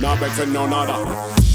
Now better, no nada.